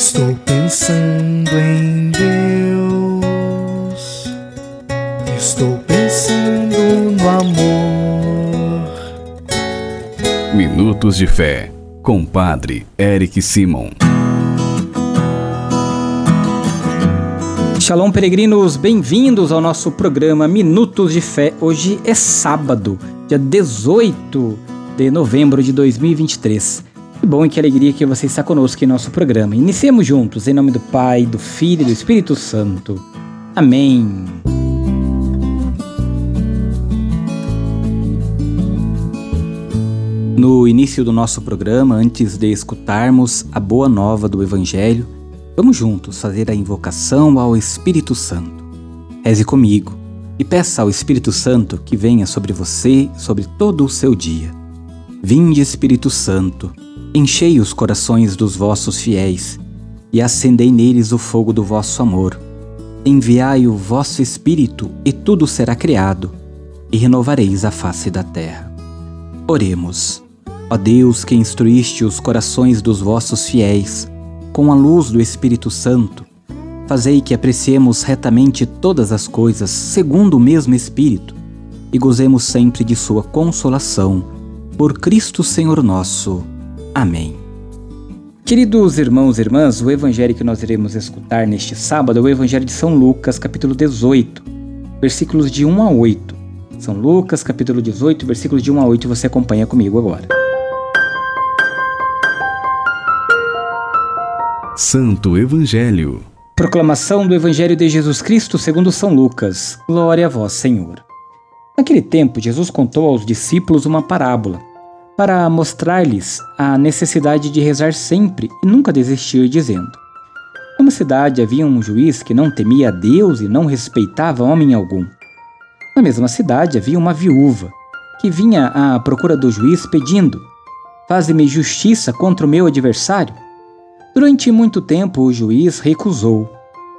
Estou pensando em Deus. Estou pensando no amor. Minutos de Fé, com Padre Eric Simon. Shalom, peregrinos, bem-vindos ao nosso programa Minutos de Fé. Hoje é sábado, dia 18 de novembro de 2023. Que bom e que alegria que você está conosco em nosso programa. Iniciemos juntos, em nome do Pai, do Filho e do Espírito Santo. Amém. No início do nosso programa, antes de escutarmos a boa nova do Evangelho, vamos juntos fazer a invocação ao Espírito Santo. Reze comigo e peça ao Espírito Santo que venha sobre você, sobre todo o seu dia. Vinde, Espírito Santo, enchei os corações dos vossos fiéis e acendei neles o fogo do vosso amor. Enviai o vosso Espírito e tudo será criado, e renovareis a face da terra. Oremos. Ó Deus que instruíste os corações dos vossos fiéis com a luz do Espírito Santo, fazei que apreciemos retamente todas as coisas segundo o mesmo Espírito e gozemos sempre de Sua consolação. Por Cristo Senhor nosso. Amém. Queridos irmãos e irmãs, o evangelho que nós iremos escutar neste sábado é o Evangelho de São Lucas, capítulo 18, versículos de 1 a 8. São Lucas, capítulo 18, versículos de 1 a 8, você acompanha comigo agora. Santo Evangelho. Proclamação do Evangelho de Jesus Cristo segundo São Lucas. Glória a vós, Senhor. Naquele tempo, Jesus contou aos discípulos uma parábola, para mostrar-lhes a necessidade de rezar sempre e nunca desistir, dizendo: Numa cidade havia um juiz que não temia a Deus e não respeitava homem algum. Na mesma cidade havia uma viúva que vinha à procura do juiz pedindo: Faze-me justiça contra o meu adversário. Durante muito tempo o juiz recusou.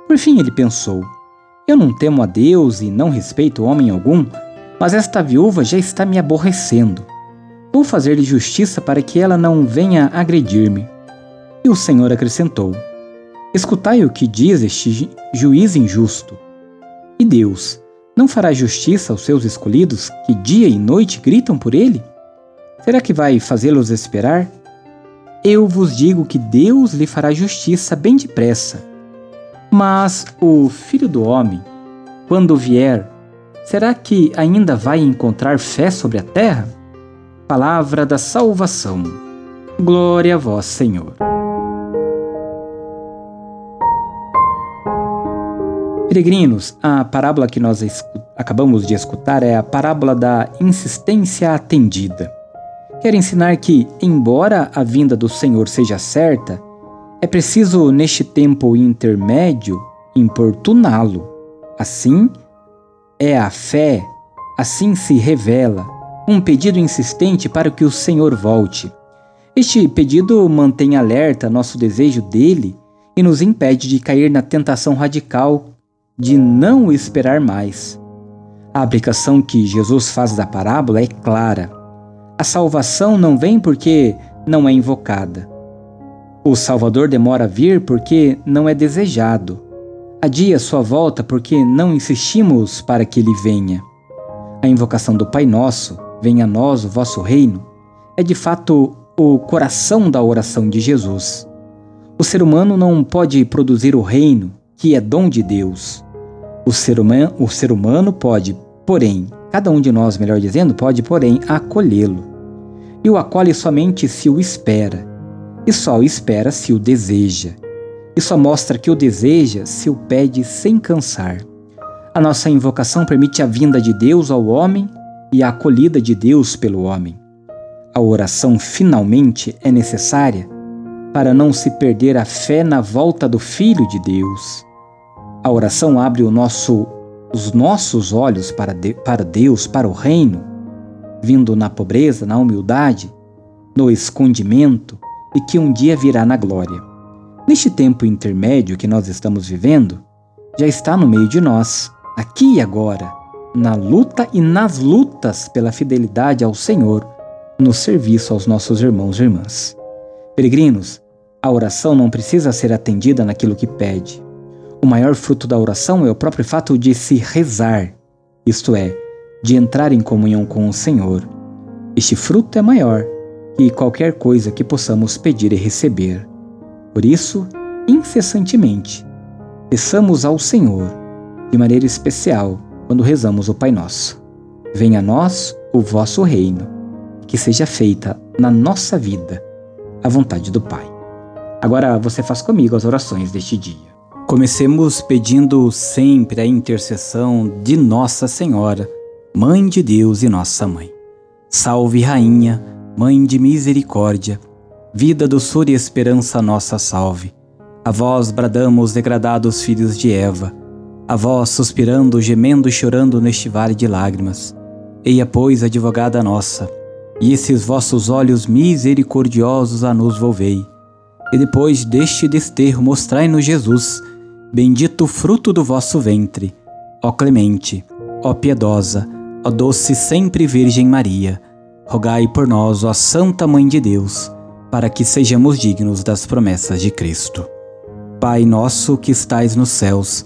Por fim ele pensou: Eu não temo a Deus e não respeito homem algum, mas esta viúva já está me aborrecendo. Vou fazer-lhe justiça para que ela não venha agredir-me. E o Senhor acrescentou: Escutai o que diz este juiz injusto. E Deus não fará justiça aos seus escolhidos que dia e noite gritam por ele? Será que vai fazê-los esperar? Eu vos digo que Deus lhe fará justiça bem depressa. Mas o filho do homem, quando vier, será que ainda vai encontrar fé sobre a terra? Palavra da salvação. Glória a vós, Senhor. Peregrinos, a parábola que nós acabamos de escutar é a parábola da insistência atendida. Quer ensinar que, embora a vinda do Senhor seja certa, é preciso, neste tempo intermédio, importuná-lo. Assim é a fé, assim se revela, um pedido insistente para que o Senhor volte. Este pedido mantém alerta nosso desejo dele e nos impede de cair na tentação radical de não esperar mais. A aplicação que Jesus faz da parábola é clara a salvação não vem porque não é invocada. O Salvador demora a vir porque não é desejado. Adia sua volta porque não insistimos para que ele venha. A invocação do Pai Nosso, venha a nós o vosso reino, é de fato o coração da oração de Jesus. O ser humano não pode produzir o reino, que é dom de Deus. O ser humano, o ser humano pode, porém, cada um de nós, melhor dizendo, pode, porém, acolhê-lo e o acolhe somente se o espera, e só o espera se o deseja, e só mostra que o deseja se o pede sem cansar. A nossa invocação permite a vinda de Deus ao homem e a acolhida de Deus pelo homem. A oração finalmente é necessária para não se perder a fé na volta do Filho de Deus. A oração abre nosso, os nossos olhos para, de, para Deus, para o reino, vindo na pobreza, na humildade, no escondimento e que um dia virá na glória. Neste tempo intermédio que nós estamos vivendo, já está no meio de nós, aqui e agora, na luta e nas lutas pela fidelidade ao Senhor, no serviço aos nossos irmãos e irmãs. Peregrinos, A oração não precisa ser atendida naquilo que pede. O maior fruto da oração é o próprio fato de se rezar, isto é, de entrar em comunhão com o Senhor. Este fruto é maior que qualquer coisa que possamos pedir e receber. Por isso, incessantemente, peçamos ao Senhor, de maneira especial, quando rezamos o Pai Nosso. Venha a nós o vosso reino, que seja feita na nossa vida a vontade do Pai. Agora você faz comigo as orações deste dia. Comecemos pedindo sempre a intercessão de Nossa Senhora, Mãe de Deus e Nossa Mãe. Salve, Rainha, Mãe de Misericórdia, vida, doçura e esperança nossa salve. A vós bradamos, degradados filhos de Eva, a vós suspirando, gemendo e chorando neste vale de lágrimas. Eia, pois, advogada nossa, e esses vossos olhos misericordiosos a nos volvei. E depois deste desterro mostrai-nos Jesus, bendito fruto do vosso ventre. Ó clemente, ó piedosa, ó doce sempre Virgem Maria, rogai por nós, ó Santa Mãe de Deus, para que sejamos dignos das promessas de Cristo. Pai nosso que estais nos céus,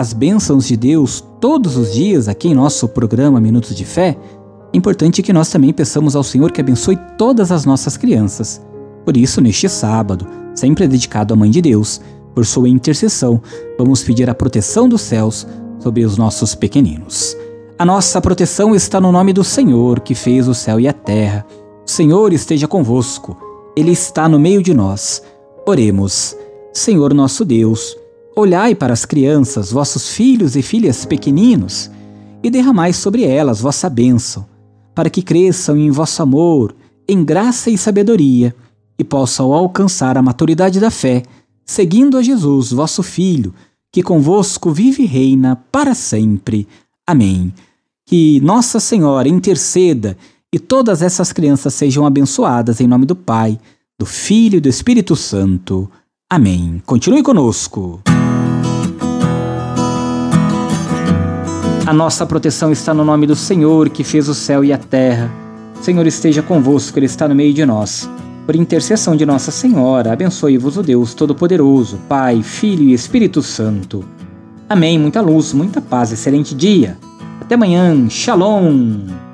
as bênçãos de Deus todos os dias aqui em nosso programa Minutos de Fé, é importante que nós também peçamos ao Senhor que abençoe todas as nossas crianças. Por isso, neste sábado, sempre dedicado à Mãe de Deus, por sua intercessão, vamos pedir a proteção dos céus sobre os nossos pequeninos. A nossa proteção está no nome do Senhor, que fez o céu e a terra. O Senhor esteja convosco, Ele está no meio de nós. Oremos. Senhor nosso Deus, olhai para as crianças, vossos filhos e filhas pequeninos, e derramai sobre elas vossa bênção para que cresçam em vosso amor, em graça e sabedoria, e possam alcançar a maturidade da fé, seguindo a Jesus, vosso Filho, que convosco vive e reina para sempre. Amém. Que Nossa Senhora interceda e todas essas crianças sejam abençoadas em nome do Pai, do Filho e do Espírito Santo. Amém. Continue conosco. A nossa proteção está no nome do Senhor, que fez o céu e a terra. Senhor esteja convosco, Ele está no meio de nós. Por intercessão de Nossa Senhora, abençoe-vos o Deus Todo-Poderoso, Pai, Filho e Espírito Santo. Amém. Muita luz, muita paz, excelente dia. Até amanhã. Shalom.